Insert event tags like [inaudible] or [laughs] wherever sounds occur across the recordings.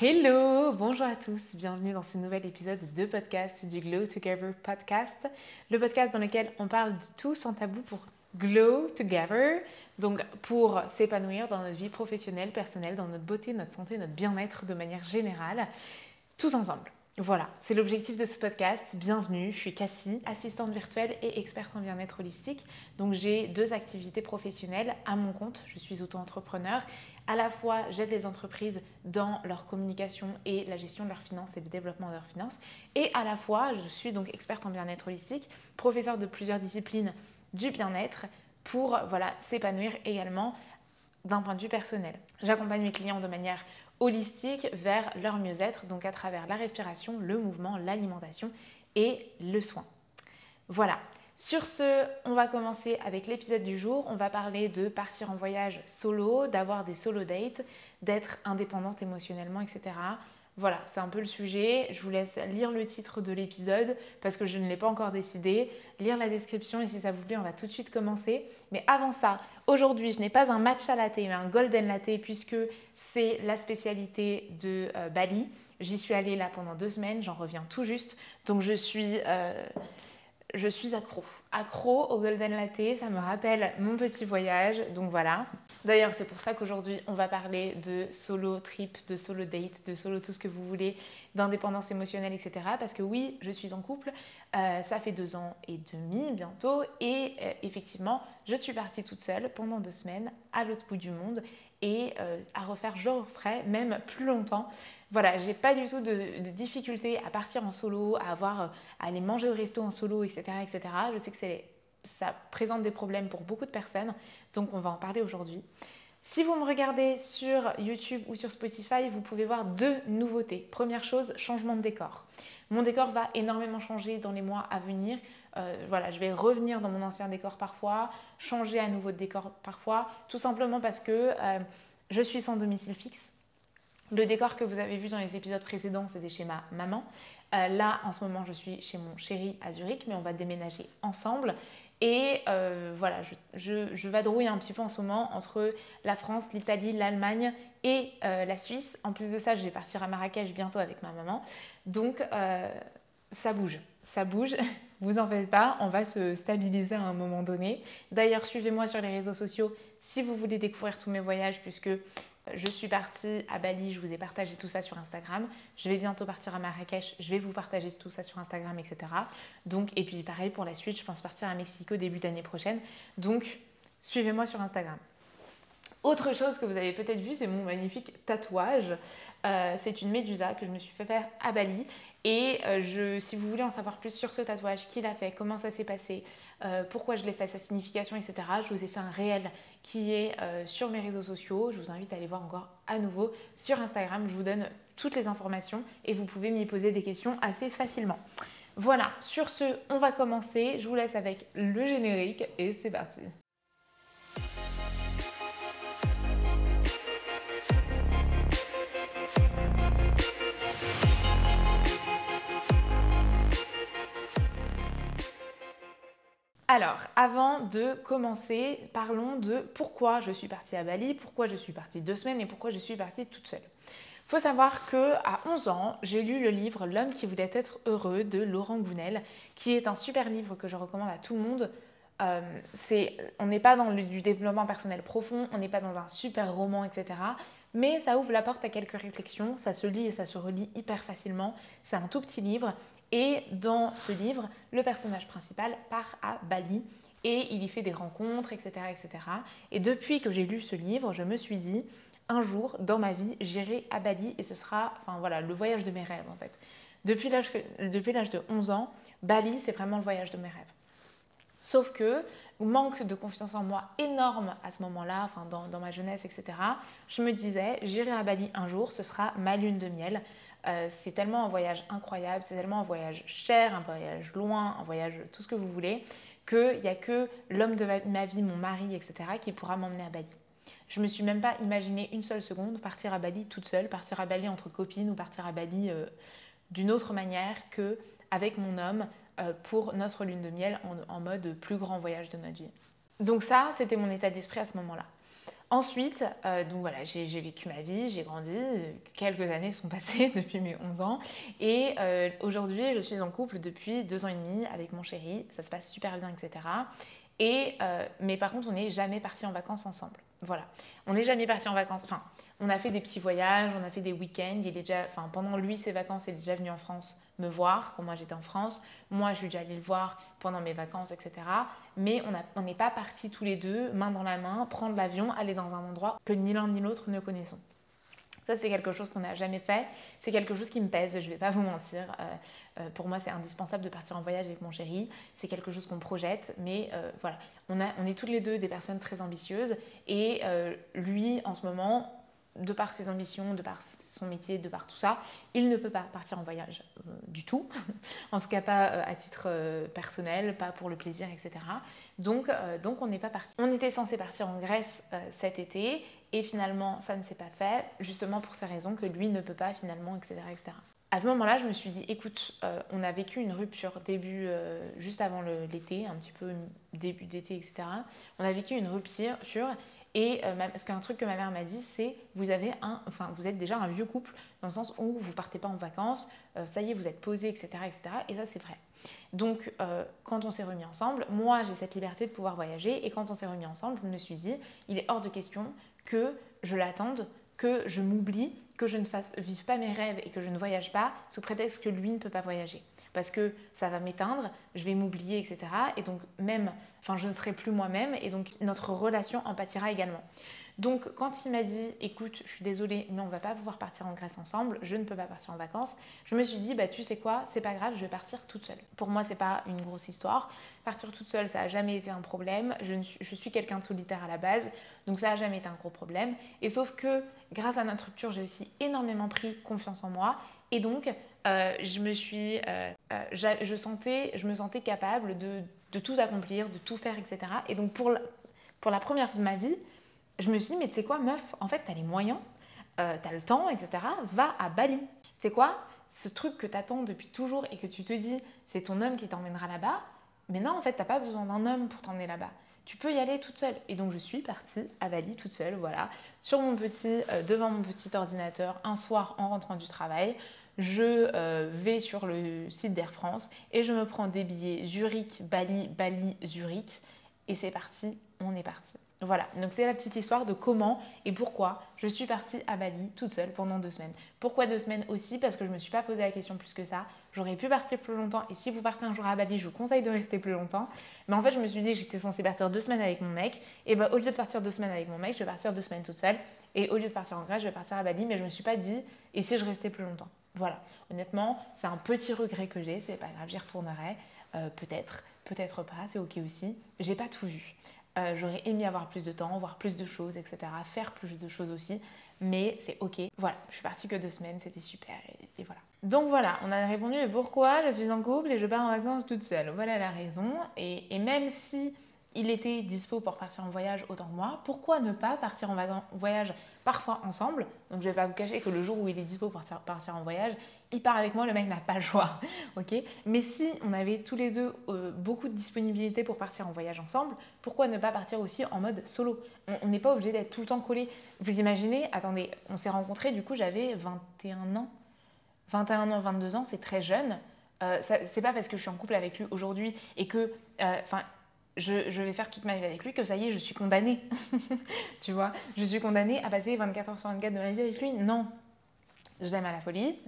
Hello, bonjour à tous, bienvenue dans ce nouvel épisode de podcast du Glow Together podcast, le podcast dans lequel on parle de tout sans tabou pour glow together, donc pour s'épanouir dans notre vie professionnelle, personnelle, dans notre beauté, notre santé, notre bien-être de manière générale, tous ensemble. Voilà, c'est l'objectif de ce podcast. Bienvenue, je suis Cassie, assistante virtuelle et experte en bien-être holistique. Donc j'ai deux activités professionnelles à mon compte. Je suis auto-entrepreneur. À la fois, j'aide les entreprises dans leur communication et la gestion de leurs finances et le développement de leurs finances. Et à la fois, je suis donc experte en bien-être holistique, professeure de plusieurs disciplines du bien-être pour voilà, s'épanouir également d'un point de vue personnel. J'accompagne mes clients de manière holistique vers leur mieux-être, donc à travers la respiration, le mouvement, l'alimentation et le soin. Voilà. Sur ce, on va commencer avec l'épisode du jour. On va parler de partir en voyage solo, d'avoir des solo dates, d'être indépendante émotionnellement, etc. Voilà, c'est un peu le sujet. Je vous laisse lire le titre de l'épisode parce que je ne l'ai pas encore décidé, lire la description et si ça vous plaît, on va tout de suite commencer. Mais avant ça, aujourd'hui, je n'ai pas un matcha latte mais un golden latte puisque c'est la spécialité de euh, Bali. J'y suis allée là pendant deux semaines, j'en reviens tout juste. Donc je suis, euh, je suis accro. Accro au golden latte, ça me rappelle mon petit voyage. Donc voilà. D'ailleurs, c'est pour ça qu'aujourd'hui, on va parler de solo trip, de solo date, de solo tout ce que vous voulez, d'indépendance émotionnelle, etc. Parce que oui, je suis en couple, euh, ça fait deux ans et demi bientôt, et euh, effectivement, je suis partie toute seule pendant deux semaines à l'autre bout du monde et euh, à refaire, je referai même plus longtemps. Voilà, j'ai pas du tout de, difficulté à partir en solo, à aller manger au resto en solo, etc., etc. Je sais que ça présente des problèmes pour beaucoup de personnes, donc on va en parler aujourd'hui. Si vous me regardez sur YouTube ou sur Spotify, vous pouvez voir deux nouveautés. Première chose, changement de décor. Mon décor va énormément changer dans les mois à venir. Euh, voilà, je vais revenir dans mon ancien décor parfois, changer à nouveau de décor parfois, tout simplement parce que euh, je suis sans domicile fixe. Le décor que vous avez vu dans les épisodes précédents, c'était chez ma maman. Euh, là, en ce moment, je suis chez mon chéri à Zurich, mais on va déménager ensemble. Et euh, voilà, je, vadrouille un petit peu en ce moment entre la France, l'Italie, l'Allemagne et euh, la Suisse. En plus de ça, je vais partir à Marrakech bientôt avec ma maman. Donc, ça bouge, ça bouge. [laughs] Vous en faites pas, on va se stabiliser à un moment donné. D'ailleurs, suivez-moi sur les réseaux sociaux si vous voulez découvrir tous mes voyages, puisque je suis partie à Bali, je vous ai partagé tout ça sur Instagram. Je vais bientôt partir à Marrakech, je vais vous partager tout ça sur Instagram, etc. Donc, et puis pareil pour la suite, je pense partir à Mexico début d'année prochaine. Donc, suivez-moi sur Instagram. Autre chose que vous avez peut-être vu, c'est mon magnifique tatouage. Euh, c'est une médusa que je me suis fait faire à Bali. Et euh, je, si vous voulez en savoir plus sur ce tatouage, qui l'a fait, comment ça s'est passé, euh, pourquoi je l'ai fait, sa signification, etc., je vous ai fait un réel qui est sur mes réseaux sociaux. Je vous invite à aller voir encore à nouveau sur Instagram. Je vous donne toutes les informations et vous pouvez m'y poser des questions assez facilement. Voilà, sur ce, on va commencer. Je vous laisse avec le générique et c'est parti. Alors, avant de commencer, parlons de pourquoi je suis partie à Bali, pourquoi je suis partie deux semaines et pourquoi je suis partie toute seule. Il faut savoir que à 11 ans, j'ai lu le livre L'homme qui voulait être heureux de Laurent Gounel, qui est un super livre que je recommande à tout le monde. Euh, on n'est pas dans le, du développement personnel profond, on n'est pas dans un super roman, etc. Mais ça ouvre la porte à quelques réflexions, ça se lit et ça se relit hyper facilement. C'est un tout petit livre et dans ce livre, le personnage principal part à Bali et il y fait des rencontres, etc. etc. Et depuis que j'ai lu ce livre, je me suis dit, un jour dans ma vie, j'irai à Bali et ce sera enfin, voilà, le voyage de mes rêves en fait. Depuis l'âge de 11 ans, Bali, c'est vraiment le voyage de mes rêves. Sauf que, manque de confiance en moi énorme à ce moment-là, enfin dans, dans, ma jeunesse, etc., je me disais, j'irai à Bali un jour, ce sera ma lune de miel. Euh, c'est tellement un voyage incroyable, c'est tellement un voyage cher, un voyage loin, un voyage tout ce que vous voulez, qu'il n'y a que l'homme de ma vie, mon mari, etc., qui pourra m'emmener à Bali. Je me suis même pas imaginé une seule seconde partir à Bali toute seule, partir à Bali entre copines ou partir à Bali euh, d'une autre manière que avec mon homme euh, pour notre lune de miel en mode plus grand voyage de notre vie. Donc ça, c'était mon état d'esprit à ce moment-là. Ensuite, euh, donc voilà, j'ai vécu ma vie, j'ai grandi, quelques années sont passées [laughs] depuis mes 11 ans et euh, aujourd'hui je suis en couple depuis deux ans et demi avec mon chéri, ça se passe super bien, etc. Et, euh, mais par contre, on n'est jamais parti en vacances ensemble. Voilà, on n'est jamais parti en vacances. On a fait des petits voyages, on a fait des week-ends. Il est déjà, enfin, pendant lui ses vacances, il est déjà venu en France me voir quand moi j'étais en France. Moi, je suis déjà allée le voir pendant mes vacances, etc. Mais on n'est pas partis tous les deux, main dans la main, prendre l'avion, aller dans un endroit que ni l'un ni l'autre ne connaissons. Ça, c'est quelque chose qu'on n'a jamais fait. C'est quelque chose qui me pèse, je ne vais pas vous mentir. Euh, euh, pour moi, c'est indispensable de partir en voyage avec mon chéri. C'est quelque chose qu'on projette. Mais euh, voilà, on, a, on est toutes les deux des personnes très ambitieuses. Et lui, en ce moment, de par ses ambitions, de par son métier, de par tout ça, il ne peut pas partir en voyage euh, du tout. [laughs] en tout cas, pas euh, à titre euh, personnel, pas pour le plaisir, etc. Donc, on n'est pas parti. On était censé partir en Grèce cet été et finalement, ça ne s'est pas fait, justement pour ces raisons que lui ne peut pas finalement, etc. etc. À ce moment-là, je me suis dit, écoute, on a vécu une rupture début, juste avant l'été, un petit peu début d'été, etc. On a vécu une rupture et euh, parce qu'un truc que ma mère m'a dit, c'est vous avez un, enfin vous êtes déjà un vieux couple dans le sens où vous partez pas en vacances, euh, ça y est, vous êtes posé, etc., etc. Et ça c'est vrai. Donc euh, quand on s'est remis ensemble, moi j'ai cette liberté de pouvoir voyager et quand on s'est remis ensemble, je me suis dit, il est hors de question que je l'attende, que je m'oublie, que je ne fasse, vive pas mes rêves et que je ne voyage pas sous prétexte que lui ne peut pas voyager parce que ça va m'éteindre, je vais m'oublier, etc. Et donc même, enfin je ne serai plus moi-même et donc notre relation en pâtira également. Donc quand il m'a dit écoute, je suis désolée, mais on va pas pouvoir partir en Grèce ensemble, je ne peux pas partir en vacances, je me suis dit bah tu sais quoi, c'est pas grave, je vais partir toute seule. Pour moi, c'est pas une grosse histoire. Partir toute seule, ça a jamais été un problème. Je, suis, je quelqu'un de solitaire à la base, donc ça a jamais été un gros problème. Et sauf que grâce à notre rupture, j'ai aussi énormément pris confiance en moi et donc euh, je me suis, euh, euh, je, me sentais capable de, tout accomplir, de tout faire, etc. Et donc pour la, première fois de ma vie, je me suis dit, mais tu sais quoi, meuf, en fait, tu as les moyens, tu as le temps, etc. Va à Bali. Tu sais quoi, ce truc que tu attends depuis toujours et que tu te dis, c'est ton homme qui t'emmènera là-bas, mais non, en fait, tu n'as pas besoin d'un homme pour t'emmener là-bas. Tu peux y aller toute seule. Et donc, je suis partie à Bali toute seule, voilà, sur mon petit, devant mon petit ordinateur, un soir en rentrant du travail je euh, vais sur le site d'Air France et je me prends des billets Zurich, Bali, Bali, Zurich. Et c'est parti, on est parti. Voilà, donc c'est la petite histoire de comment et pourquoi je suis partie à Bali toute seule pendant deux semaines. Pourquoi deux semaines aussi? Parce que je ne me suis pas posé la question plus que ça. J'aurais pu partir plus longtemps et si vous partez un jour à Bali, je vous conseille de rester plus longtemps. Mais en fait, je me suis dit que j'étais censée partir deux semaines avec mon mec. Et bah, au lieu de partir deux semaines avec mon mec, je vais partir deux semaines toute seule. Et au lieu de partir en Grèce, je vais partir à Bali. Mais je ne me suis pas dit et si je restais plus longtemps? Voilà, honnêtement, c'est un petit regret que j'ai, c'est pas grave, j'y retournerai, euh, peut-être, peut-être pas, c'est ok aussi. J'ai pas tout vu. Euh, j'aurais aimé avoir plus de temps, voir plus de choses, etc., faire plus de choses aussi, mais c'est ok. Voilà, je suis partie que deux semaines, c'était super, et, voilà. Donc voilà, on a répondu pourquoi? Je suis en couple et je pars en vacances toute seule. Voilà la raison, et même si il était dispo pour partir en voyage autant que moi, pourquoi ne pas partir en voyage parfois ensemble? Donc je vais pas vous cacher que le jour où il est dispo pour partir, en voyage, il part avec moi, le mec n'a pas le choix. [laughs] ok? Mais si on avait tous les deux euh, beaucoup de disponibilité pour partir en voyage ensemble, pourquoi ne pas partir aussi en mode solo? On n'est pas obligé d'être tout le temps collé. Vous imaginez, attendez, on s'est rencontrés, du coup j'avais 21 ans. 21 ans, 22 ans, c'est très jeune. Euh, c'est pas parce que je suis en couple avec lui aujourd'hui et que, euh, je, vais faire toute ma vie avec lui, que ça y est, je suis condamnée. [laughs] tu vois, je suis condamnée à passer 24 heures sur 24 de ma vie avec lui. Non, je l'aime à la folie.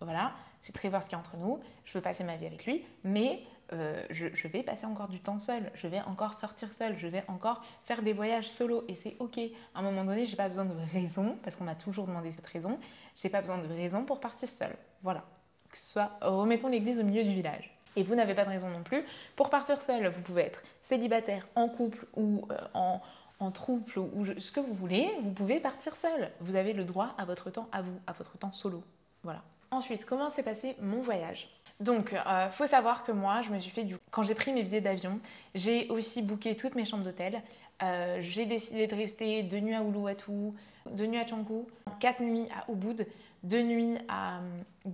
Voilà, c'est très fort ce qu'il y a entre nous. Je veux passer ma vie avec lui, mais euh, je, vais passer encore du temps seul. Je vais encore sortir seul. Je vais encore faire des voyages solo. Et c'est ok. À un moment donné, j'ai pas besoin de raison, parce qu'on m'a toujours demandé cette raison. J'ai pas besoin de raison pour partir seul. Voilà. Soit, remettons l'église au milieu du village. Et vous n'avez pas de raison non plus pour partir seul. Vous pouvez être célibataire, en couple ou euh, en, en ou ce que vous voulez, vous pouvez partir seul. Vous avez le droit à votre temps à vous, à votre temps solo. Voilà. Ensuite, comment s'est passé mon voyage? Donc, euh, faut savoir que moi, je me suis fait du. Quand j'ai pris mes billets d'avion, j'ai aussi booké toutes mes chambres d'hôtel. Euh, j'ai décidé de rester deux nuits à Uluwatu, deux nuits à Canggu, quatre nuits à Ubud. deux nuits à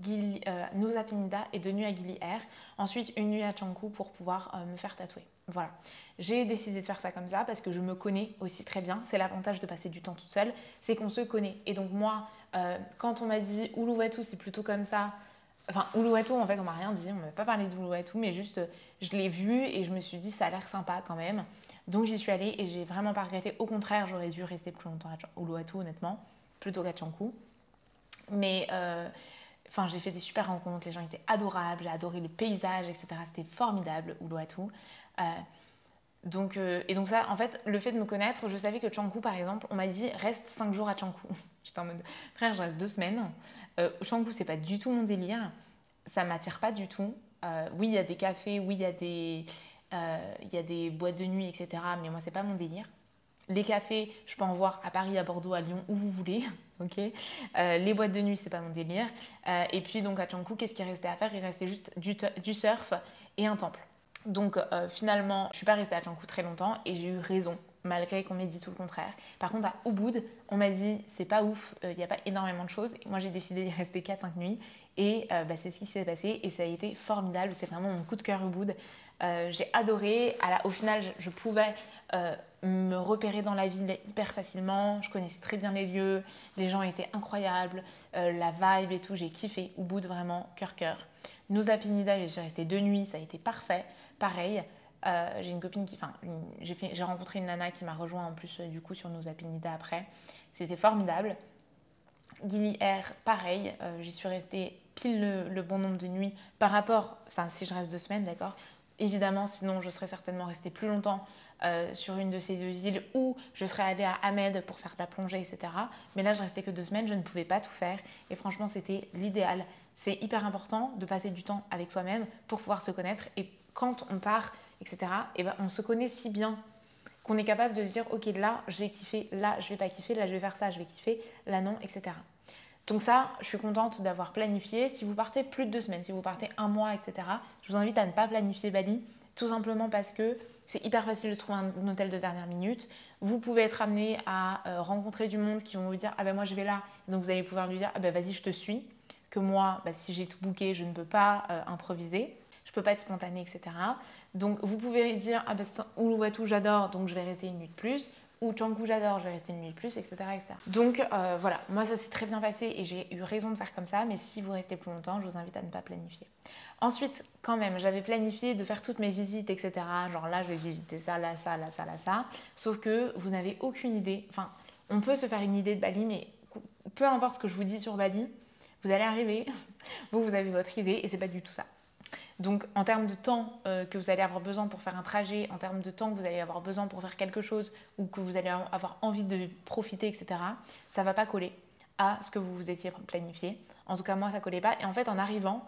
Gili, Nusa Penida et deux nuits à Gili Air. Ensuite, une nuit à Canggu pour pouvoir me faire tatouer. Voilà. J'ai décidé de faire ça comme ça parce que je me connais aussi très bien. C'est l'avantage de passer du temps toute seule, c'est qu'on se connaît. Et donc moi, quand on m'a dit Uluwatu, c'est plutôt comme ça, Enfin, Uluwatu, en fait, on m'a rien dit, on m'a pas parlé d'Uluwatu, mais juste, je l'ai vu et je me suis dit, ça a l'air sympa quand même. Donc j'y suis allée et j'ai vraiment pas regretté. Au contraire, j'aurais dû rester plus longtemps à Uluwatu, honnêtement, plutôt qu'à Chanku. Mais euh, enfin, j'ai fait des super rencontres, les gens étaient adorables, j'ai adoré le paysage, etc. C'était formidable, Uluwatu. Euh, donc, euh, et donc ça, en fait, le fait de me connaître, je savais que Chanku, par exemple, on m'a dit reste 5 jours à Chanku. [laughs] J'étais en mode, frère, je reste 2 semaines. Euh, Changu, c'est pas du tout mon délire. Ça m'attire pas du tout. Oui, il y a des cafés, oui, il y, a des, y a des boîtes de nuit, etc. Mais moi, c'est pas mon délire. Les cafés, je peux en voir à Paris, à Bordeaux, à Lyon, où vous voulez. [laughs] ok les boîtes de nuit, c'est pas mon délire. et puis, donc, à Changu, qu'est-ce qui restait à faire? Il restait juste du, surf et un temple. Donc, finalement, je suis pas restée à Changu très longtemps et j'ai eu raison malgré qu'on m'ait dit tout le contraire. Par contre, à Ubud, on m'a dit c'est pas ouf, il euh, n'y a pas énormément de choses. moi, j'ai décidé d'y rester 4-5 nuits et euh, bah, c'est ce qui s'est passé et ça a été formidable. C'est vraiment mon coup de cœur Ubud. Euh, j'ai adoré. au final, je, pouvais me repérer dans la ville hyper facilement. Je connaissais très bien les lieux. Les gens étaient incroyables. la vibe et tout, j'ai kiffé. Ubud, vraiment, cœur-cœur. Nusa Penida, j'ai resté deux nuits, ça a été parfait. Pareil, euh, j'ai une copine qui, enfin, j'ai rencontré une nana qui m'a rejoint en plus euh, du coup sur nos après. C'était formidable. Gili Air, pareil, euh, j'y suis restée pile le, bon nombre de nuits par rapport, enfin si je reste deux semaines, d'accord. Évidemment, sinon je serais certainement restée plus longtemps sur une de ces deux îles ou je serais allée à Ahmed pour faire de la plongée, etc. Mais là, je restais que deux semaines, je ne pouvais pas tout faire et franchement, c'était l'idéal. C'est hyper important de passer du temps avec soi-même pour pouvoir se connaître et quand on part etc., et ben, on se connaît si bien qu'on est capable de se dire, ok, là, je vais kiffer, là, je vais pas kiffer, là, je vais faire ça, je vais kiffer, là, non, etc. Donc ça, je suis contente d'avoir planifié. Si vous partez plus de deux semaines, si vous partez un mois, etc., je vous invite à ne pas planifier Bali, tout simplement parce que c'est hyper facile de trouver un, hôtel de dernière minute. Vous pouvez être amené à euh, rencontrer du monde qui vont vous dire ah ben moi je vais là, donc vous allez pouvoir lui dire ah ben vas-y je te suis. Que moi, bah, si j'ai tout booké, je ne peux pas euh, improviser, je ne peux pas être spontanée, etc. Donc vous pouvez dire ah ben Uluwatu j'adore donc je vais rester une nuit de plus ou Canggu j'adore je vais rester une nuit plus etc. Donc euh, voilà moi ça s'est très bien passé et j'ai eu raison de faire comme ça mais si vous restez plus longtemps je vous invite à ne pas planifier. Ensuite quand même j'avais planifié de faire toutes mes visites etc. Genre là je vais visiter ça là ça là ça là ça sauf que vous n'avez aucune idée enfin on peut se faire une idée de Bali mais peu importe ce que je vous dis sur Bali vous allez arriver [laughs] vous vous avez votre idée et c'est pas du tout ça. Donc en termes de temps euh, que vous allez avoir besoin pour faire un trajet, en termes de temps que vous allez avoir besoin pour faire quelque chose ou que vous allez avoir envie de profiter, etc., ça va pas coller à ce que vous vous étiez planifié. En tout cas, moi, ça collait pas. Et en fait, en arrivant,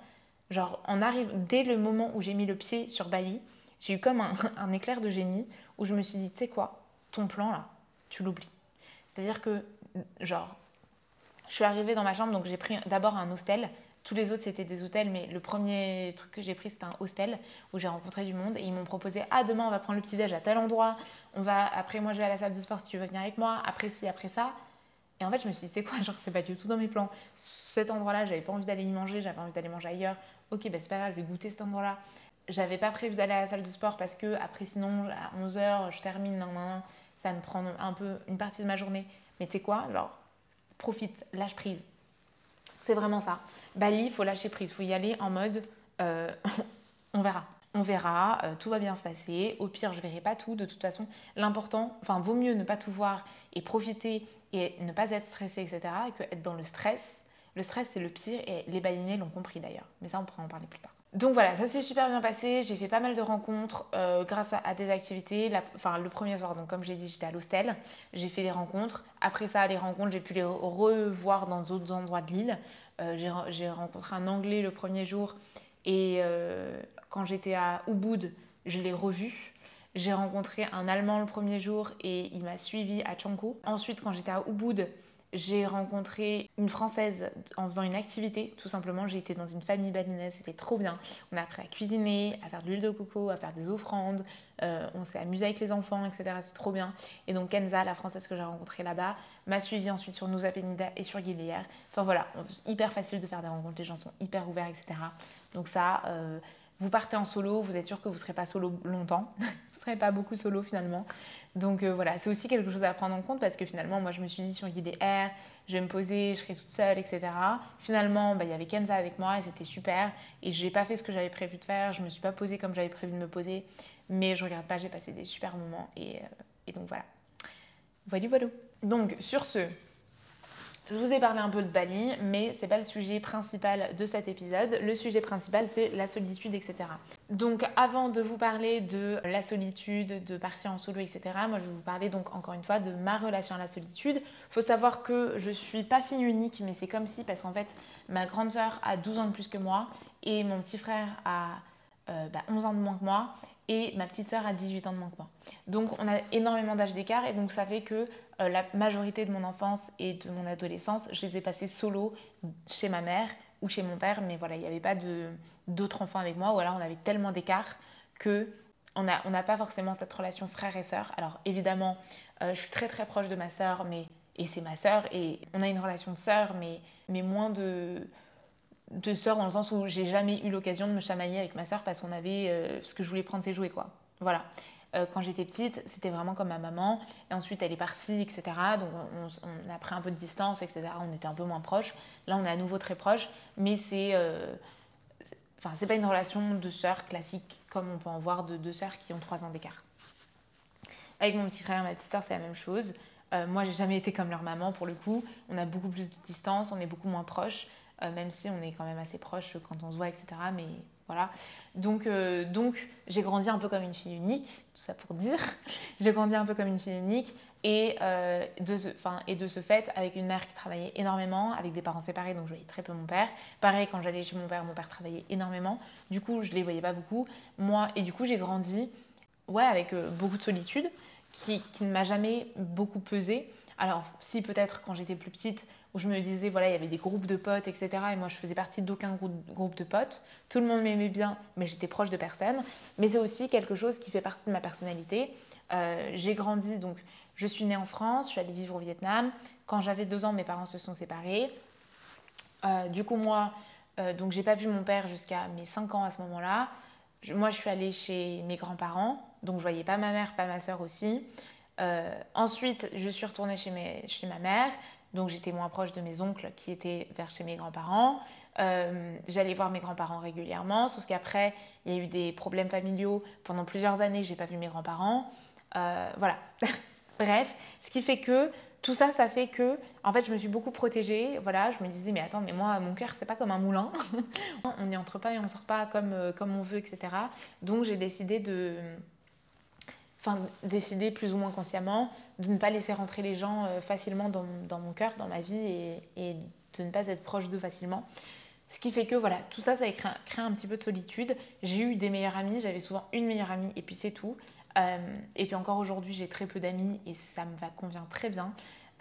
genre, en arrive, dès le moment où j'ai mis le pied sur Bali, j'ai eu comme un, [laughs] un, éclair de génie où je me suis dit, tu sais quoi, ton plan là, tu l'oublies. C'est-à-dire que, genre, je suis arrivée dans ma chambre, donc j'ai pris d'abord un hostel tous les autres, c'était des hôtels, mais le premier truc que j'ai pris, c'était un hostel où j'ai rencontré du monde et ils m'ont proposé Ah, demain, on va prendre le petit-déj à tel endroit. On va, après, moi, je vais à la salle de sport si tu veux venir avec moi. Après, ci, après ça. Et en fait, je me suis dit C'est quoi? Genre, c'est pas du tout dans mes plans. Cet endroit-là, j'avais pas envie d'aller y manger, j'avais envie d'aller manger ailleurs. Ok, bah c'est pas grave, je vais goûter cet endroit-là. J'avais pas prévu d'aller à la salle de sport parce que, après, sinon, à 11h, je termine, nan, nan, ça me prend un peu une partie de ma journée. Mais tu sais quoi? Genre, profite, lâche prise. C'est vraiment ça. Bali, il faut lâcher prise, il faut y aller en mode euh, [laughs] on verra. On verra, euh, tout va bien se passer. Au pire, je verrai pas tout. De toute façon, l'important, enfin, vaut mieux ne pas tout voir et profiter et ne pas être stressé, etc., que être dans le stress. Le stress, c'est le pire et les balinés l'ont compris d'ailleurs. Mais ça, on pourra en parler plus tard. Donc voilà, ça s'est super bien passé. J'ai fait pas mal de rencontres euh, grâce à, des activités. enfin, le premier soir, donc comme j'ai dit, j'étais à l'hostel. J'ai fait des rencontres. Après ça, les rencontres, j'ai pu les revoir dans d'autres endroits de l'île. Euh, j'ai rencontré un Anglais le premier jour et euh, quand j'étais à Ubud, je l'ai revu. J'ai rencontré un Allemand le premier jour et il m'a suivi à Canggu. Ensuite, quand j'étais à Ubud, j'ai rencontré une Française en faisant une activité, tout simplement. J'ai été dans une famille balinaise, c'était trop bien. On a appris à cuisiner, à faire de l'huile de coco, à faire des offrandes. Euh, on s'est amusé avec les enfants, etc. C'est trop bien. Et donc Kenza, la Française que j'ai rencontrée là-bas, m'a suivi ensuite sur Nusa Penida et sur Guélière. Enfin voilà, hyper facile de faire des rencontres. Les gens sont hyper ouverts, etc. Donc ça, euh, vous partez en solo, vous êtes sûr que vous ne serez pas solo longtemps. [laughs] vous ne serez pas beaucoup solo finalement. Donc euh, voilà, c'est aussi quelque chose à prendre en compte parce que finalement, moi je me suis dit sur Guidé Air, je vais me poser, je serai toute seule, etc. Finalement, bah, il y avait Kenza avec moi et c'était super. Et je n'ai pas fait ce que j'avais prévu de faire, je ne me suis pas posée comme j'avais prévu de me poser. Mais je regarde pas, j'ai passé des super moments et, euh, et donc voilà. Voilà, voilà. Donc sur ce, je vous ai parlé un peu de Bali, mais ce n'est pas le sujet principal de cet épisode. Le sujet principal, c'est la solitude, etc. Donc, avant de vous parler de la solitude, de partir en solo, etc., moi, je vais vous parler donc encore une fois de ma relation à la solitude. Il faut savoir que je suis pas fille unique, mais c'est comme si, parce qu'en fait, ma grande sœur a 12 ans de plus que moi et mon petit frère a 11 euh, bah, ans de moins que moi et ma petite sœur a 18 ans de moins que moi. Donc on a énormément d'âge d'écart et donc ça fait que euh, la majorité de mon enfance et de mon adolescence, je les ai passées solo chez ma mère ou chez mon père, mais voilà, il n'y avait pas d'autres enfants avec moi ou alors on avait tellement d'écart que on n'a pas forcément cette relation frère et sœur. Alors évidemment, euh, je suis très très proche de ma sœur, mais et c'est ma sœur et on a une relation de sœur, mais moins de de sœur dans le sens où j'ai jamais eu l'occasion de me chamailler avec ma sœur parce qu'on avait euh, ce que je voulais prendre ses jouets quoi. Voilà. Euh, quand j'étais petite, c'était vraiment comme ma maman. Et ensuite, elle est partie, etc. Donc, on, a pris un peu de distance, etc. On était un peu moins proches. Là, on est à nouveau très proches. Mais c'est. Euh, enfin, c'est pas une relation de sœur classique comme on peut en voir de deux sœurs qui ont trois ans d'écart. Avec mon petit frère et ma petite sœur, c'est la même chose. moi, j'ai jamais été comme leur maman pour le coup. On a beaucoup plus de distance, on est beaucoup moins proches. Euh, même si on est quand même assez proches quand on se voit, etc. Mais voilà. Donc, euh, donc j'ai grandi un peu comme une fille unique, tout ça pour dire. [laughs] j'ai grandi un peu comme une fille unique. Et, euh, de ce, et de ce fait, avec une mère qui travaillait énormément, avec des parents séparés, donc je voyais très peu mon père. Pareil, quand j'allais chez mon père, mon père travaillait énormément. Du coup, je ne les voyais pas beaucoup. Moi, et du coup, j'ai grandi ouais, avec beaucoup de solitude qui, qui ne m'a jamais beaucoup pesé. Alors, si peut-être quand j'étais plus petite, où je me disais, voilà, il y avait des groupes de potes, etc. Et moi, je faisais partie d'aucun groupe de potes. Tout le monde m'aimait bien, mais j'étais proche de personne. Mais c'est aussi quelque chose qui fait partie de ma personnalité. Euh, j'ai grandi, donc je suis née en France, je suis allée vivre au Vietnam. Quand j'avais deux ans, mes parents se sont séparés. Euh, du coup, moi, euh, donc j'ai pas vu mon père jusqu'à mes cinq ans à ce moment-là. moi, je suis allée chez mes grands-parents, donc je voyais pas ma mère, pas ma soeur aussi. ensuite, je suis retournée chez, mes, chez ma mère. Donc j'étais moins proche de mes oncles qui étaient vers chez mes grands-parents. Euh, j'allais voir mes grands-parents régulièrement, sauf qu'après, il y a eu des problèmes familiaux. Pendant plusieurs années, j'ai pas vu mes grands-parents. Euh, voilà. [laughs] Bref, ce qui fait que tout ça, ça fait que, en fait, je me suis beaucoup protégée. Voilà, je me disais, mais attends, mais moi, mon cœur, c'est pas comme un moulin. [laughs] on n'y entre pas et on sort pas comme, euh, comme on veut, etc. Donc j'ai décidé de enfin décider plus ou moins consciemment de ne pas laisser rentrer les gens euh, facilement dans, mon cœur, dans ma vie et, de ne pas être proche d'eux facilement. Ce qui fait que voilà, tout ça, ça a créé, un petit peu de solitude. J'ai eu des meilleurs amis, j'avais souvent une meilleure amie et puis c'est tout. Euh, et puis encore aujourd'hui, j'ai très peu d'amis et ça me va convient très bien.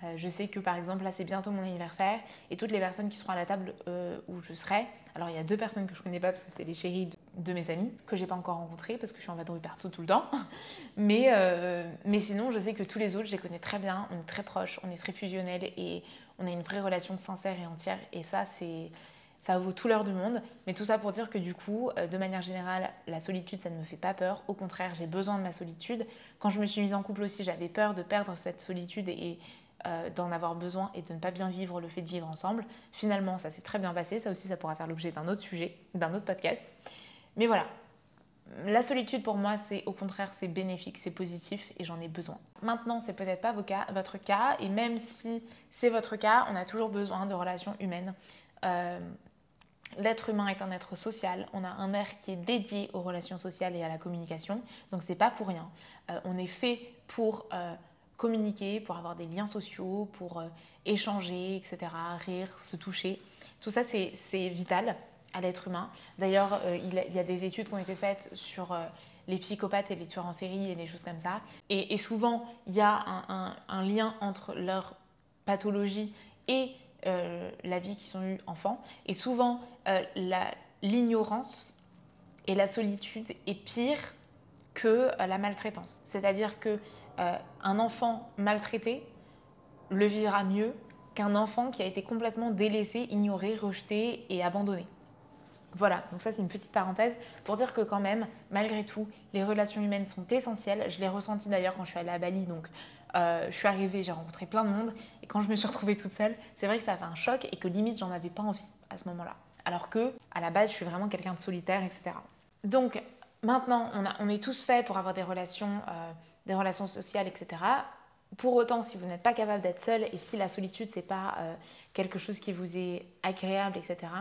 Euh, je sais que par exemple, là c'est bientôt mon anniversaire et toutes les personnes qui seront à la table euh, où je serai, alors il y a deux personnes que je connais pas parce que c'est les chéris de, mes amis que j'ai pas encore rencontrés parce que je suis en vadrouille partout tout le temps. [laughs] Mais, euh, mais sinon, je sais que tous les autres, je les connais très bien, on est très proches, on est très fusionnels et on a une vraie relation sincère et entière. Et ça, c'est ça vaut tout l'heure du monde. Mais tout ça pour dire que du coup, de manière générale, la solitude, ça ne me fait pas peur. Au contraire, j'ai besoin de ma solitude. Quand je me suis mise en couple aussi, j'avais peur de perdre cette solitude et, euh, d'en avoir besoin et de ne pas bien vivre le fait de vivre ensemble. Finalement, ça s'est très bien passé. Ça aussi, ça pourra faire l'objet d'un autre sujet, d'un autre podcast. Mais voilà, la solitude pour moi, c'est au contraire, c'est bénéfique, c'est positif et j'en ai besoin. Maintenant, c'est peut-être pas votre cas et même si c'est votre cas, on a toujours besoin de relations humaines. Euh, l'être humain est un être social. On a un air qui est dédié aux relations sociales et à la communication. Donc c'est pas pour rien. Euh, on est fait pour communiquer, pour avoir des liens sociaux, pour euh, échanger, etc., rire, se toucher. Tout ça, c'est vital à l'être humain. D'ailleurs, euh, il, y a des études qui ont été faites sur euh, les psychopathes et les tueurs en série et des choses comme ça. Et, souvent, il y a un, lien entre leur pathologie et la vie qu'ils ont eu enfant. Et souvent, l'ignorance et la solitude est pire que la maltraitance. C'est-à-dire que un enfant maltraité le vivra mieux qu'un enfant qui a été complètement délaissé, ignoré, rejeté et abandonné. Voilà, donc ça c'est une petite parenthèse pour dire que quand même, malgré tout, les relations humaines sont essentielles. Je l'ai ressenti d'ailleurs quand je suis allée à Bali, donc euh, je suis arrivée, j'ai rencontré plein de monde, et quand je me suis retrouvée toute seule, c'est vrai que ça a fait un choc et que limite j'en avais pas envie à ce moment-là. Alors que, à la base, je suis vraiment quelqu'un de solitaire, etc. Donc maintenant, on, est tous faits pour avoir des relations, euh, des relations sociales, etc. Pour autant, si vous n'êtes pas capable d'être seul et si la solitude, c'est pas euh, quelque chose qui vous est agréable, etc.,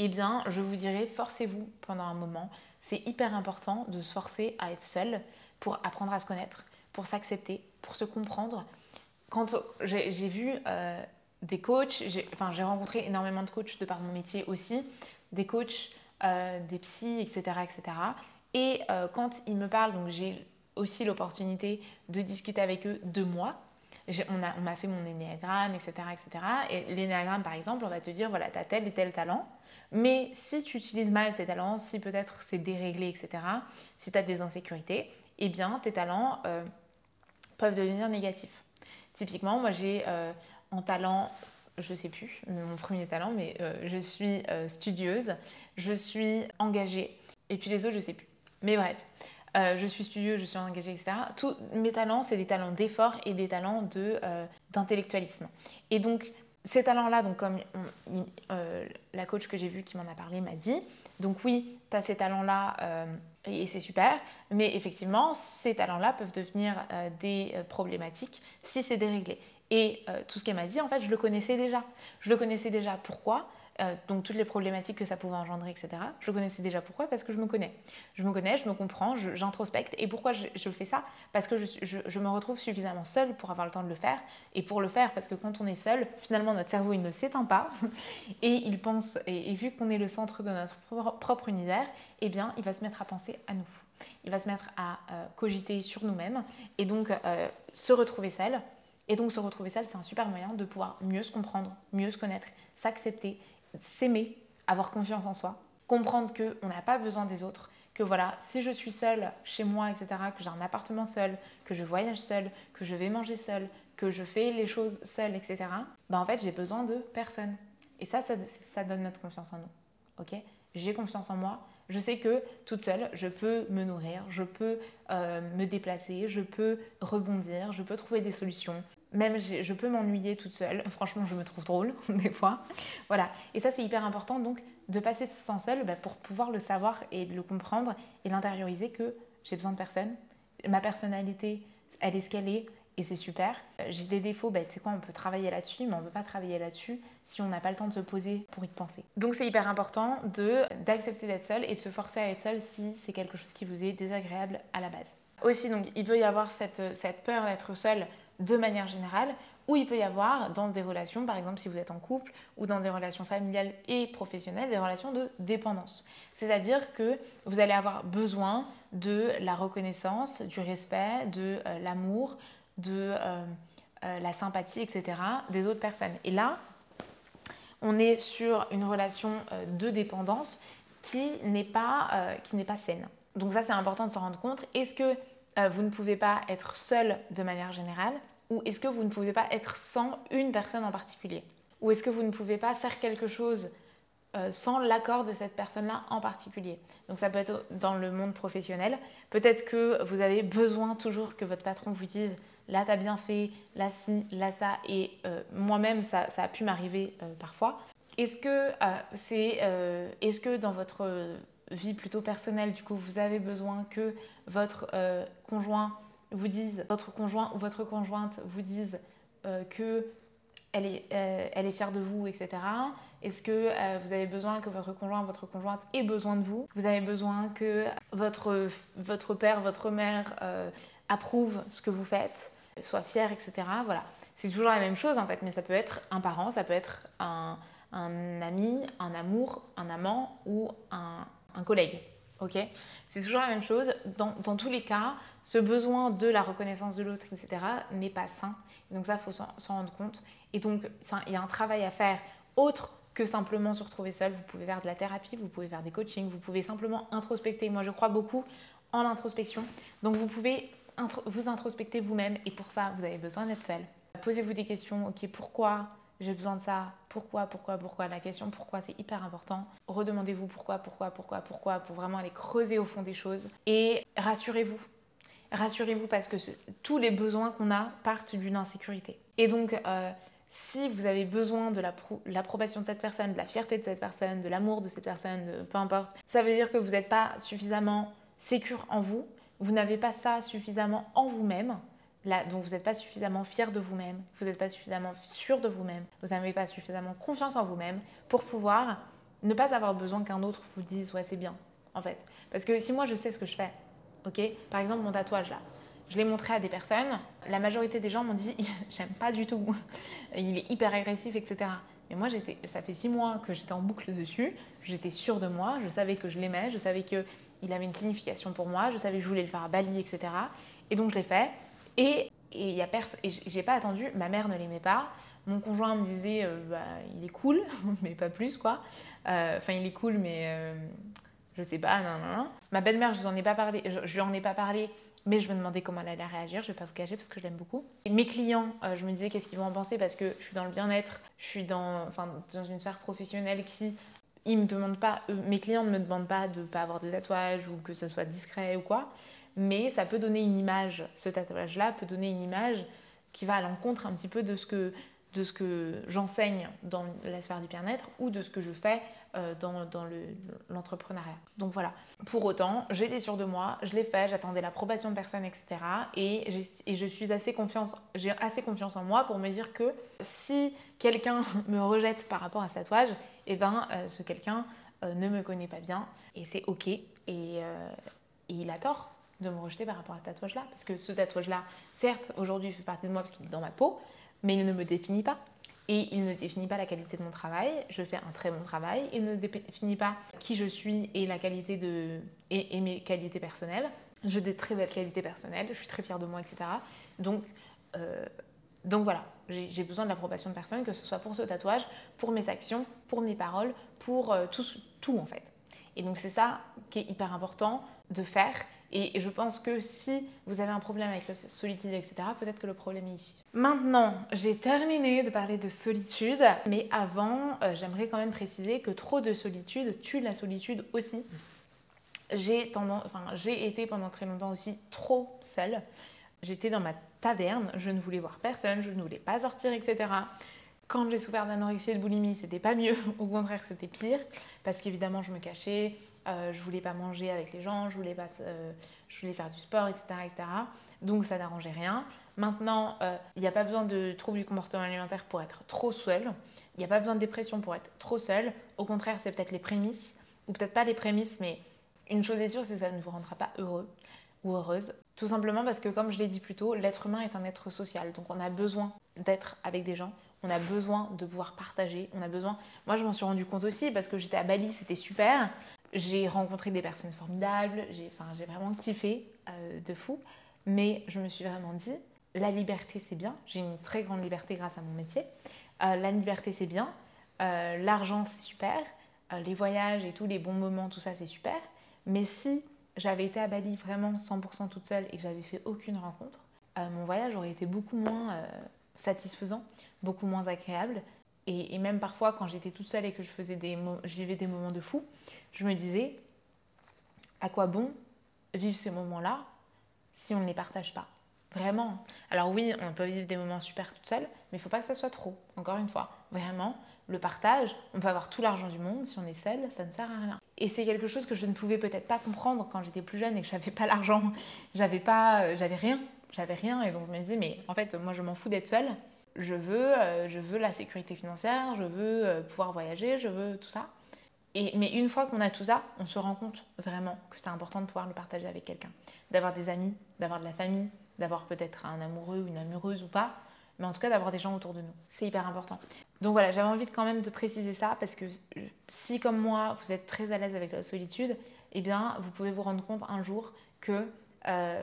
eh bien, je vous dirais, forcez-vous pendant un moment. C'est hyper important de se forcer à être seul pour apprendre à se connaître, pour s'accepter, pour se comprendre. Quand j'ai vu euh, des coachs, j'ai rencontré énormément de coachs de par mon métier aussi, des coachs, euh, des psys, etc., etc. Et quand ils me parlent, donc j'ai aussi l'opportunité de discuter avec eux de moi. On m'a fait mon énéagramme, etc. etc. Et l'énéagramme, par exemple, on va te dire, voilà, tu as tel et tel talent. Mais si tu utilises mal ces talents, si peut-être c'est déréglé, etc., si tu as des insécurités, eh bien, tes talents euh, peuvent devenir négatifs. Typiquement, moi, j'ai euh, en talent, je sais plus, mon premier talent, mais euh, je suis studieuse, je suis engagée, et puis les autres, je sais plus. Mais bref, euh, je suis studieux, je suis engagée, etc. Tous mes talents, c'est des talents d'effort et des talents de, euh, d'intellectualisme. Et donc, ces talents-là, donc comme euh, la coach que j'ai vue qui m'en a parlé m'a dit, donc oui, tu as ces talents-là et, c'est super, mais effectivement, ces talents-là peuvent devenir des problématiques si c'est déréglé. Et tout ce qu'elle m'a dit, en fait, je le connaissais déjà. Je le connaissais déjà. Pourquoi? Euh, donc toutes les problématiques que ça pouvait engendrer, etc. Je connaissais déjà pourquoi Parce que je me connais. Je me connais, je me comprends, j'introspecte. Et pourquoi je, fais ça? Parce que je, me retrouve suffisamment seule pour avoir le temps de le faire. Et pour le faire, parce que quand on est seul, finalement notre cerveau il ne s'éteint pas [laughs] et il pense. Et, vu qu'on est le centre de notre propre univers, eh bien il va se mettre à penser à nous. Il va se mettre à euh, cogiter sur nous-mêmes et donc euh, se retrouver seul. Et donc se retrouver seul, c'est un super moyen de pouvoir mieux se comprendre, mieux se connaître, s'accepter s'aimer, avoir confiance en soi, comprendre qu'on n'a pas besoin des autres, que voilà, si je suis seule chez moi, etc., que j'ai un appartement seul, que je voyage seule, que je vais manger seule, que je fais les choses seule, etc., ben en fait, j'ai besoin de personne. Et ça, ça, donne notre confiance en nous. Ok? J'ai confiance en moi. Je sais que toute seule, je peux me nourrir, je peux euh, me déplacer, je peux rebondir, je peux trouver des solutions, même je peux m'ennuyer toute seule. [laughs] Franchement, je me trouve drôle [laughs] des fois. Voilà. Et ça, c'est hyper important donc de passer ce sens seul bah, pour pouvoir le savoir et le comprendre et l'intérioriser que j'ai besoin de personne. Ma personnalité, elle est ce qu'elle est et c'est super. J'ai des défauts, bah, tu sais quoi, on peut travailler là-dessus, mais on ne peut pas travailler là-dessus si on n'a pas le temps de se poser pour y penser. Donc c'est hyper important de d'accepter d'être seul et se forcer à être seul si c'est quelque chose qui vous est désagréable à la base. Aussi, donc, il peut y avoir cette, cette peur d'être seul de manière générale, ou il peut y avoir dans des relations, par exemple si vous êtes en couple, ou dans des relations familiales et professionnelles, des relations de dépendance. C'est-à-dire que vous allez avoir besoin de la reconnaissance, du respect, de euh, l'amour, de euh, euh, la sympathie, etc. des autres personnes. Et là, on est sur une relation de dépendance qui n'est pas, qui pas saine. Donc ça, c'est important de se rendre compte. Est-ce que vous ne pouvez pas être seul de manière générale? Ou est-ce que vous ne pouvez pas être sans une personne en particulier? Ou est-ce que vous ne pouvez pas faire quelque chose euh, sans l'accord de cette personne-là en particulier? Donc ça peut être dans le monde professionnel. Peut-être que vous avez besoin toujours que votre patron vous dise là t'as bien fait, là si, là ça. Et euh, moi-même ça, ça, a pu m'arriver parfois. Est-ce que, c'est, est-ce que dans votre vie plutôt personnelle, du coup, vous avez besoin que votre euh, conjoint vous dise, votre conjoint ou votre conjointe vous dise euh, que elle est, euh, elle est fière de vous, etc. Est-ce que vous avez besoin que votre conjoint, votre conjointe ait besoin de vous? Vous avez besoin que votre, votre père, votre mère approuve ce que vous faites, soit fier, etc. Voilà. C'est toujours la même chose en fait, mais ça peut être un parent, ça peut être un, un ami, un amour, un amant ou un, un collègue. Ok C'est toujours la même chose. Dans, dans, tous les cas, ce besoin de la reconnaissance de l'autre, etc., n'est pas sain. donc ça, il faut s'en rendre compte. Et donc, il y a un travail à faire autre que simplement se retrouver seul. Vous pouvez faire de la thérapie, vous pouvez faire des coachings, vous pouvez simplement introspecter. Moi, je crois beaucoup en l'introspection. Donc, vous pouvez vous introspecter vous-même et pour ça, vous avez besoin d'être seul. Posez-vous des questions. Ok, pourquoi? J'ai besoin de ça Pourquoi Pourquoi Pourquoi? La question pourquoi, c'est hyper important. Redemandez-vous pourquoi, pourquoi, pourquoi, pourquoi, pour vraiment aller creuser au fond des choses. Et rassurez-vous. Rassurez-vous parce que tous les besoins qu'on a partent d'une insécurité. Et donc, euh, si vous avez besoin de l'approbation de cette personne, de la fierté de cette personne, de l'amour de cette personne, peu importe, ça veut dire que vous n'êtes pas suffisamment sécure en vous, vous n'avez pas ça suffisamment en vous-même, donc vous n'êtes pas suffisamment fier de vous-même, vous n'êtes pas suffisamment sûr de vous-même, vous n'avez pas suffisamment confiance en vous-même pour pouvoir ne pas avoir besoin qu'un autre vous dise ouais c'est bien en fait. Parce que si moi je sais ce que je fais, ok, par exemple mon tatouage là, je l'ai montré à des personnes, la majorité des gens m'ont dit [laughs] j'aime pas du tout, il est hyper agressif, etc. Mais moi, ça fait six mois que j'étais en boucle dessus, j'étais sûre de moi, je savais que je l'aimais, je savais qu'il avait une signification pour moi, je savais que je voulais le faire à Bali, etc. Et donc je l'ai fait. Et, a j'ai pas attendu, ma mère ne l'aimait pas. Mon conjoint me disait, euh, bah, il est cool, [laughs] mais pas plus quoi. Euh, enfin, il est cool, mais euh, je sais pas, non, non, non. Ma belle-mère, je, ai pas parlé, je, lui en ai pas parlé mais je me demandais comment elle allait réagir, je vais pas vous cacher parce que je l'aime beaucoup. Mes clients, je me disais qu'est-ce qu'ils vont en penser parce que je suis dans le bien-être, je suis dans, dans une sphère professionnelle qui, ils me demandent pas, mes clients ne me demandent pas de pas avoir de tatouage ou que ce soit discret ou quoi, mais ça peut donner une image, ce tatouage-là peut donner une image qui va à l'encontre un petit peu de ce que j'enseigne dans la sphère du bien-être ou de ce que je fais euh, dans, l'entrepreneuriat. Donc voilà. Pour autant, j'étais sûre de moi, je l'ai fait, j'attendais l'approbation de personne, etc. Et, j'ai assez confiance en moi pour me dire que si quelqu'un [laughs] me rejette par rapport à ce tatouage, eh ben euh, ce quelqu'un euh, ne me connaît pas bien et c'est ok et il a tort de me rejeter par rapport à ce tatouage-là. Parce que ce tatouage-là, certes, aujourd'hui, fait partie de moi parce qu'il est dans ma peau, mais il ne me définit pas. Et il ne définit pas la qualité de mon travail. Je fais un très bon travail. Il ne définit pas qui je suis et la qualité de et, mes qualités personnelles. J'ai des très belles qualités personnelles. Je suis très fière de moi, etc. Donc, euh, donc voilà, j'ai besoin de l'approbation de personnes, que ce soit pour ce tatouage, pour mes actions, pour mes paroles, pour euh, tout, tout en fait. Et donc c'est ça qui est hyper important de faire et je pense que si vous avez un problème avec la solitude, etc., peut-être que le problème est ici. Maintenant, j'ai terminé de parler de solitude, mais avant, euh, j'aimerais quand même préciser que trop de solitude tue la solitude aussi. J'ai enfin, été pendant très longtemps aussi trop seule. J'étais dans ma taverne, je ne voulais voir personne, je ne voulais pas sortir, etc. Quand j'ai souffert d'anorexie et de boulimie, c'était pas mieux, [laughs] au contraire, c'était pire, parce qu'évidemment, je me cachais, euh, je voulais pas manger avec les gens, je voulais, pas, euh, je voulais faire du sport, etc. etc. donc ça n'arrangeait rien. Maintenant, euh, il n'y a pas besoin de troubles du comportement alimentaire pour être trop seul. Il n'y a pas besoin de dépression pour être trop seul. Au contraire, c'est peut-être les prémices, ou peut-être pas les prémices, mais une chose est sûre, c'est que ça ne vous rendra pas heureux ou heureuse. Tout simplement parce que, comme je l'ai dit plus tôt, l'être humain est un être social. Donc on a besoin d'être avec des gens, on a besoin de pouvoir partager, on a besoin... Moi, je m'en suis rendu compte aussi parce que j'étais à Bali, c'était super. J'ai rencontré des personnes formidables, j'ai vraiment kiffé euh, de fou, mais je me suis vraiment dit, la liberté c'est bien, j'ai une très grande liberté grâce à mon métier, euh, la liberté c'est bien, euh, l'argent c'est super, les voyages et tous les bons moments, tout ça c'est super, mais si j'avais été à Bali vraiment 100% toute seule et que j'avais fait aucune rencontre, mon voyage aurait été beaucoup moins satisfaisant, beaucoup moins agréable et, même parfois, quand j'étais toute seule et que je, faisais des, je vivais des moments de fou, je me disais, à quoi bon vivre ces moments-là si on ne les partage pas? Vraiment. Alors oui, on peut vivre des moments super toute seule, mais il faut pas que ça soit trop. Encore une fois, vraiment, le partage, on peut avoir tout l'argent du monde, si on est seul, ça ne sert à rien. Et c'est quelque chose que je ne pouvais peut-être pas comprendre quand j'étais plus jeune et que j'avais pas l'argent, j'avais pas, euh, j'avais rien, j'avais rien, et donc je me disais mais en fait moi je m'en fous d'être seule, je veux, euh, je veux la sécurité financière, je veux euh, pouvoir voyager, je veux tout ça. Et, mais une fois qu'on a tout ça, on se rend compte vraiment que c'est important de pouvoir le partager avec quelqu'un. D'avoir des amis, d'avoir de la famille, d'avoir peut-être un amoureux ou une amoureuse ou pas, mais en tout cas d'avoir des gens autour de nous. C'est hyper important. Donc voilà, j'avais envie de quand même de préciser ça parce que si comme moi, vous êtes très à l'aise avec la solitude, eh bien, vous pouvez vous rendre compte un jour que euh,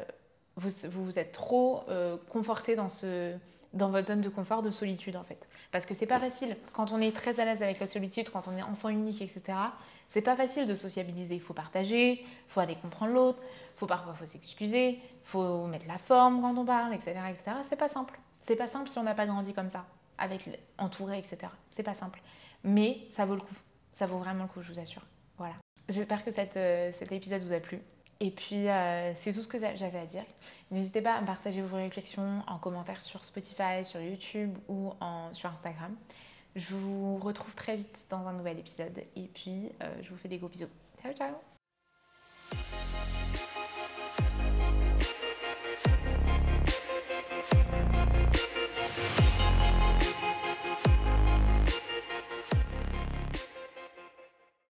vous, vous êtes trop euh, conforté dans, ce, dans votre zone de confort, de solitude en fait. Parce que c'est pas facile. Quand on est très à l'aise avec la solitude, quand on est enfant unique, etc., c'est pas facile de sociabiliser. Il faut partager, il faut aller comprendre l'autre, faut parfois faut s'excuser, il faut mettre la forme quand on parle, etc., etc. C'est pas simple. C'est pas simple si on n'a pas grandi comme ça, avec entouré, etc. C'est pas simple. Mais ça vaut le coup. Ça vaut vraiment le coup, je vous assure. Voilà. J'espère que euh, cet épisode vous a plu. Et puis, euh, c'est tout ce que j'avais à dire. N'hésitez pas à partager vos réflexions en commentaire sur Spotify, sur YouTube ou sur Instagram. Je vous retrouve très vite dans un nouvel épisode. Et puis, euh, je vous fais des gros bisous. Ciao, ciao